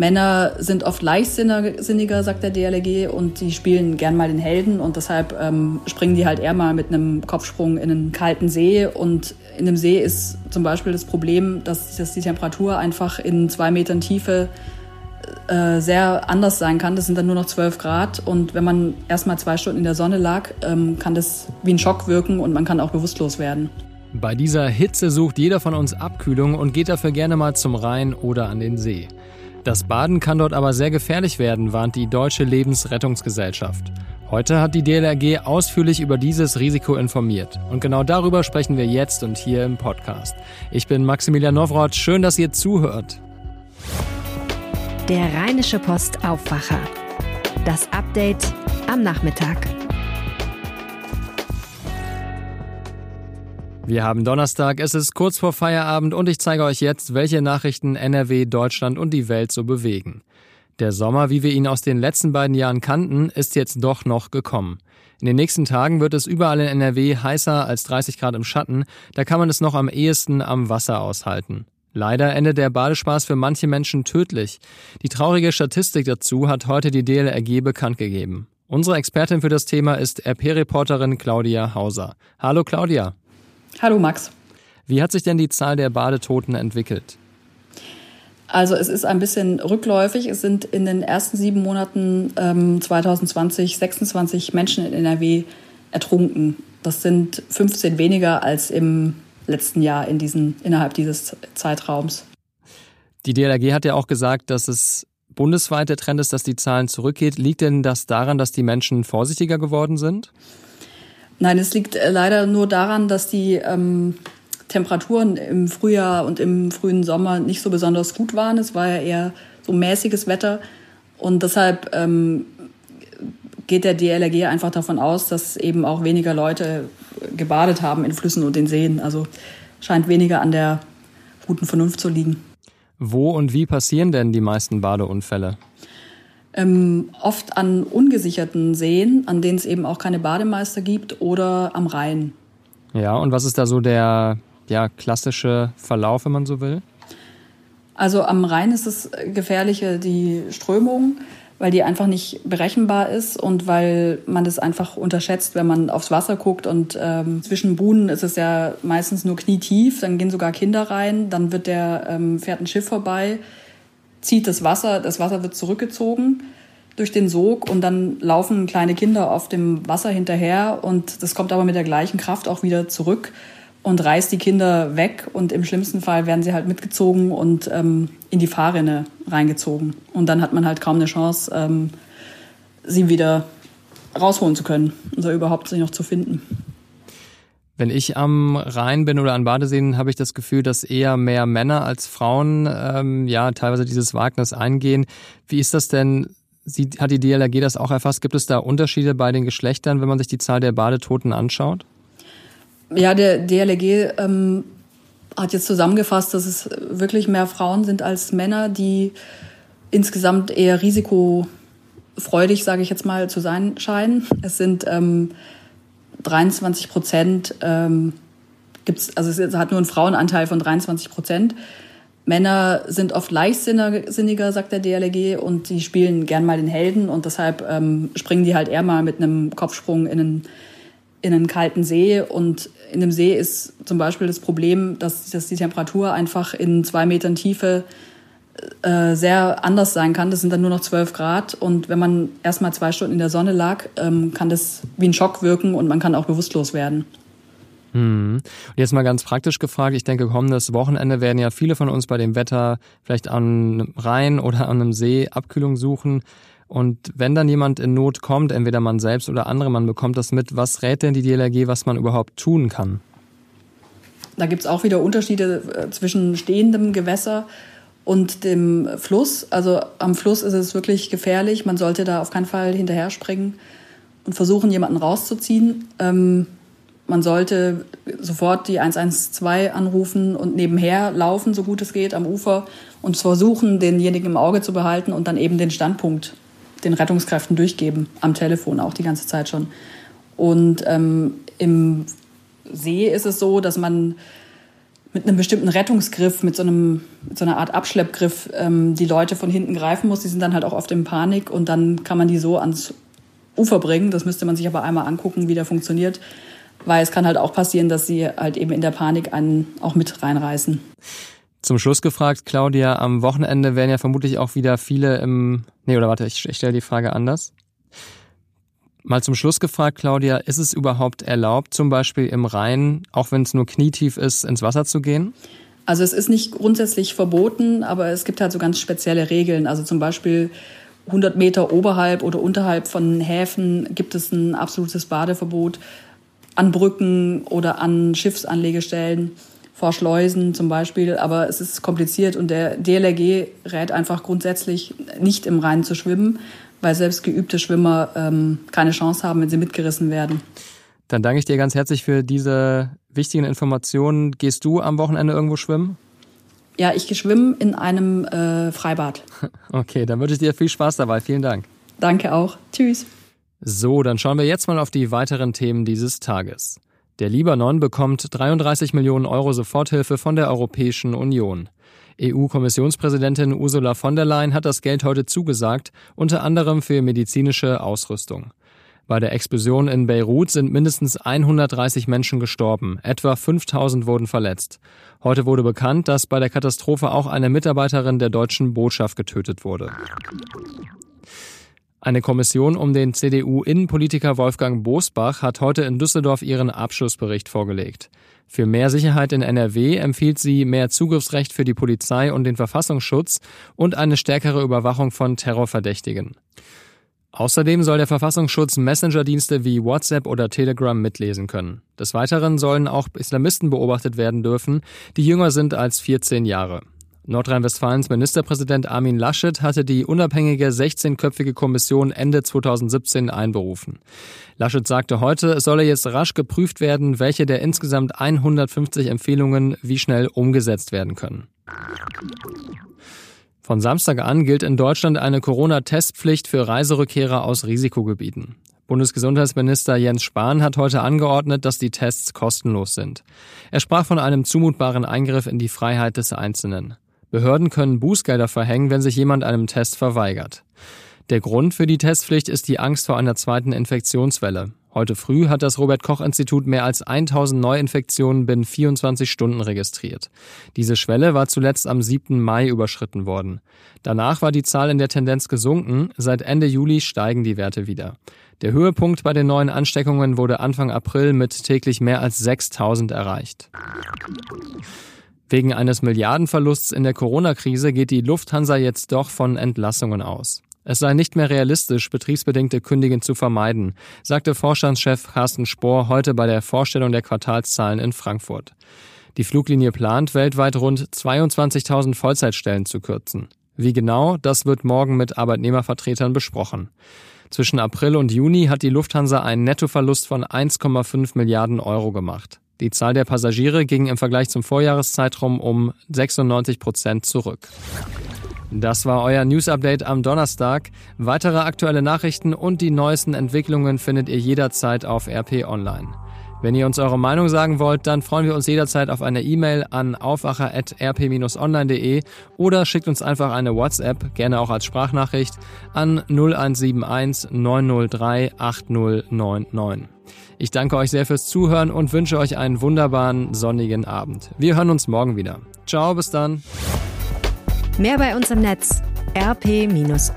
Männer sind oft leichtsinniger, sagt der DLRG, und die spielen gern mal den Helden und deshalb ähm, springen die halt eher mal mit einem Kopfsprung in einen kalten See. Und in dem See ist zum Beispiel das Problem, dass, dass die Temperatur einfach in zwei Metern Tiefe äh, sehr anders sein kann. Das sind dann nur noch 12 Grad und wenn man erst mal zwei Stunden in der Sonne lag, ähm, kann das wie ein Schock wirken und man kann auch bewusstlos werden. Bei dieser Hitze sucht jeder von uns Abkühlung und geht dafür gerne mal zum Rhein oder an den See. Das Baden kann dort aber sehr gefährlich werden, warnt die Deutsche Lebensrettungsgesellschaft. Heute hat die DLRG ausführlich über dieses Risiko informiert. Und genau darüber sprechen wir jetzt und hier im Podcast. Ich bin Maximilian Nowroth. Schön, dass ihr zuhört. Der Rheinische Post Aufwacher. Das Update am Nachmittag. Wir haben Donnerstag, es ist kurz vor Feierabend und ich zeige euch jetzt, welche Nachrichten NRW, Deutschland und die Welt so bewegen. Der Sommer, wie wir ihn aus den letzten beiden Jahren kannten, ist jetzt doch noch gekommen. In den nächsten Tagen wird es überall in NRW heißer als 30 Grad im Schatten, da kann man es noch am ehesten am Wasser aushalten. Leider endet der Badespaß für manche Menschen tödlich. Die traurige Statistik dazu hat heute die DLRG bekannt gegeben. Unsere Expertin für das Thema ist RP-Reporterin Claudia Hauser. Hallo Claudia. Hallo Max. Wie hat sich denn die Zahl der Badetoten entwickelt? Also es ist ein bisschen rückläufig. Es sind in den ersten sieben Monaten ähm, 2020 26 Menschen in NRW ertrunken. Das sind 15 weniger als im letzten Jahr in diesen, innerhalb dieses Zeitraums. Die DLRG hat ja auch gesagt, dass es bundesweit der Trend ist, dass die Zahlen zurückgeht. Liegt denn das daran, dass die Menschen vorsichtiger geworden sind? Nein, es liegt äh, leider nur daran, dass die ähm, Temperaturen im Frühjahr und im frühen Sommer nicht so besonders gut waren. Es war ja eher so mäßiges Wetter und deshalb ähm, geht der DLRG einfach davon aus, dass eben auch weniger Leute gebadet haben in Flüssen und den Seen. Also scheint weniger an der guten Vernunft zu liegen. Wo und wie passieren denn die meisten Badeunfälle? Ähm, oft an ungesicherten Seen, an denen es eben auch keine Bademeister gibt, oder am Rhein. Ja, und was ist da so der ja, klassische Verlauf, wenn man so will? Also am Rhein ist es gefährliche die Strömung, weil die einfach nicht berechenbar ist und weil man das einfach unterschätzt, wenn man aufs Wasser guckt. Und ähm, zwischen Buhnen ist es ja meistens nur knietief, dann gehen sogar Kinder rein, dann wird der, ähm, fährt ein Schiff vorbei zieht das Wasser, das Wasser wird zurückgezogen durch den Sog und dann laufen kleine Kinder auf dem Wasser hinterher und das kommt aber mit der gleichen Kraft auch wieder zurück und reißt die Kinder weg und im schlimmsten Fall werden sie halt mitgezogen und ähm, in die Fahrrinne reingezogen und dann hat man halt kaum eine Chance, ähm, sie wieder rausholen zu können oder überhaupt sich noch zu finden. Wenn ich am Rhein bin oder an Badeseen, habe ich das Gefühl, dass eher mehr Männer als Frauen ähm, ja teilweise dieses Wagnis eingehen. Wie ist das denn? Sie, hat die DLRG das auch erfasst? Gibt es da Unterschiede bei den Geschlechtern, wenn man sich die Zahl der Badetoten anschaut? Ja, der DLRG ähm, hat jetzt zusammengefasst, dass es wirklich mehr Frauen sind als Männer, die insgesamt eher risikofreudig, sage ich jetzt mal, zu sein scheinen. Es sind ähm, 23 Prozent ähm, gibt's, also es hat nur einen Frauenanteil von 23 Prozent. Männer sind oft leichtsinniger, sagt der DLRG, und die spielen gern mal den Helden und deshalb ähm, springen die halt eher mal mit einem Kopfsprung in einen, in einen kalten See. Und in dem See ist zum Beispiel das Problem, dass, dass die Temperatur einfach in zwei Metern Tiefe äh, sehr anders sein kann. Das sind dann nur noch 12 Grad. Und wenn man erst mal zwei Stunden in der Sonne lag, ähm, kann das wie ein Schock wirken und man kann auch bewusstlos werden. Hm. Und jetzt mal ganz praktisch gefragt, ich denke, kommendes Wochenende werden ja viele von uns bei dem Wetter vielleicht an einem Rhein oder an einem See Abkühlung suchen. Und wenn dann jemand in Not kommt, entweder man selbst oder andere, man bekommt das mit, was rät denn die DLRG, was man überhaupt tun kann? Da gibt's auch wieder Unterschiede äh, zwischen stehendem Gewässer und dem Fluss. Also am Fluss ist es wirklich gefährlich. Man sollte da auf keinen Fall hinterher springen und versuchen, jemanden rauszuziehen. Ähm, man sollte sofort die 112 anrufen und nebenher laufen, so gut es geht, am Ufer und versuchen, denjenigen im Auge zu behalten und dann eben den Standpunkt den Rettungskräften durchgeben, am Telefon auch die ganze Zeit schon. Und ähm, im See ist es so, dass man mit einem bestimmten Rettungsgriff, mit so, einem, mit so einer Art Abschleppgriff ähm, die Leute von hinten greifen muss. Die sind dann halt auch oft in Panik und dann kann man die so ans Ufer bringen. Das müsste man sich aber einmal angucken, wie der funktioniert. Weil es kann halt auch passieren, dass sie halt eben in der Panik einen auch mit reinreißen. Zum Schluss gefragt, Claudia, am Wochenende werden ja vermutlich auch wieder viele im. Nee, oder warte, ich, ich stelle die Frage anders. Mal zum Schluss gefragt, Claudia, ist es überhaupt erlaubt, zum Beispiel im Rhein, auch wenn es nur knietief ist, ins Wasser zu gehen? Also es ist nicht grundsätzlich verboten, aber es gibt halt so ganz spezielle Regeln. Also zum Beispiel 100 Meter oberhalb oder unterhalb von Häfen gibt es ein absolutes Badeverbot an Brücken oder an Schiffsanlegestellen, vor Schleusen zum Beispiel. Aber es ist kompliziert und der DLRG rät einfach grundsätzlich nicht im Rhein zu schwimmen, weil selbst geübte Schwimmer ähm, keine Chance haben, wenn sie mitgerissen werden. Dann danke ich dir ganz herzlich für diese wichtigen Informationen. Gehst du am Wochenende irgendwo schwimmen? Ja, ich schwimme in einem äh, Freibad. Okay, dann wünsche ich dir viel Spaß dabei. Vielen Dank. Danke auch. Tschüss. So, dann schauen wir jetzt mal auf die weiteren Themen dieses Tages. Der Libanon bekommt 33 Millionen Euro Soforthilfe von der Europäischen Union. EU-Kommissionspräsidentin Ursula von der Leyen hat das Geld heute zugesagt, unter anderem für medizinische Ausrüstung. Bei der Explosion in Beirut sind mindestens 130 Menschen gestorben, etwa 5000 wurden verletzt. Heute wurde bekannt, dass bei der Katastrophe auch eine Mitarbeiterin der deutschen Botschaft getötet wurde. Eine Kommission um den CDU-Innenpolitiker Wolfgang Bosbach hat heute in Düsseldorf ihren Abschlussbericht vorgelegt. Für mehr Sicherheit in NRW empfiehlt sie mehr Zugriffsrecht für die Polizei und den Verfassungsschutz und eine stärkere Überwachung von Terrorverdächtigen. Außerdem soll der Verfassungsschutz Messenger-Dienste wie WhatsApp oder Telegram mitlesen können. Des Weiteren sollen auch Islamisten beobachtet werden dürfen, die jünger sind als 14 Jahre. Nordrhein-Westfalens Ministerpräsident Armin Laschet hatte die unabhängige 16-köpfige Kommission Ende 2017 einberufen. Laschet sagte heute, es solle jetzt rasch geprüft werden, welche der insgesamt 150 Empfehlungen wie schnell umgesetzt werden können. Von Samstag an gilt in Deutschland eine Corona-Testpflicht für Reiserückkehrer aus Risikogebieten. Bundesgesundheitsminister Jens Spahn hat heute angeordnet, dass die Tests kostenlos sind. Er sprach von einem zumutbaren Eingriff in die Freiheit des Einzelnen. Behörden können Bußgelder verhängen, wenn sich jemand einem Test verweigert. Der Grund für die Testpflicht ist die Angst vor einer zweiten Infektionswelle. Heute früh hat das Robert Koch Institut mehr als 1000 Neuinfektionen binnen 24 Stunden registriert. Diese Schwelle war zuletzt am 7. Mai überschritten worden. Danach war die Zahl in der Tendenz gesunken. Seit Ende Juli steigen die Werte wieder. Der Höhepunkt bei den neuen Ansteckungen wurde Anfang April mit täglich mehr als 6000 erreicht. Wegen eines Milliardenverlusts in der Corona-Krise geht die Lufthansa jetzt doch von Entlassungen aus. Es sei nicht mehr realistisch, betriebsbedingte Kündigen zu vermeiden, sagte Vorstandschef Carsten Spohr heute bei der Vorstellung der Quartalszahlen in Frankfurt. Die Fluglinie plant, weltweit rund 22.000 Vollzeitstellen zu kürzen. Wie genau, das wird morgen mit Arbeitnehmervertretern besprochen. Zwischen April und Juni hat die Lufthansa einen Nettoverlust von 1,5 Milliarden Euro gemacht. Die Zahl der Passagiere ging im Vergleich zum Vorjahreszeitraum um 96 Prozent zurück. Das war euer News Update am Donnerstag. Weitere aktuelle Nachrichten und die neuesten Entwicklungen findet ihr jederzeit auf RP Online. Wenn ihr uns eure Meinung sagen wollt, dann freuen wir uns jederzeit auf eine E-Mail an aufwacher.rp-online.de oder schickt uns einfach eine WhatsApp, gerne auch als Sprachnachricht, an 0171 903 8099. Ich danke euch sehr fürs Zuhören und wünsche euch einen wunderbaren sonnigen Abend. Wir hören uns morgen wieder. Ciao, bis dann. Mehr bei uns im Netz rp-online.de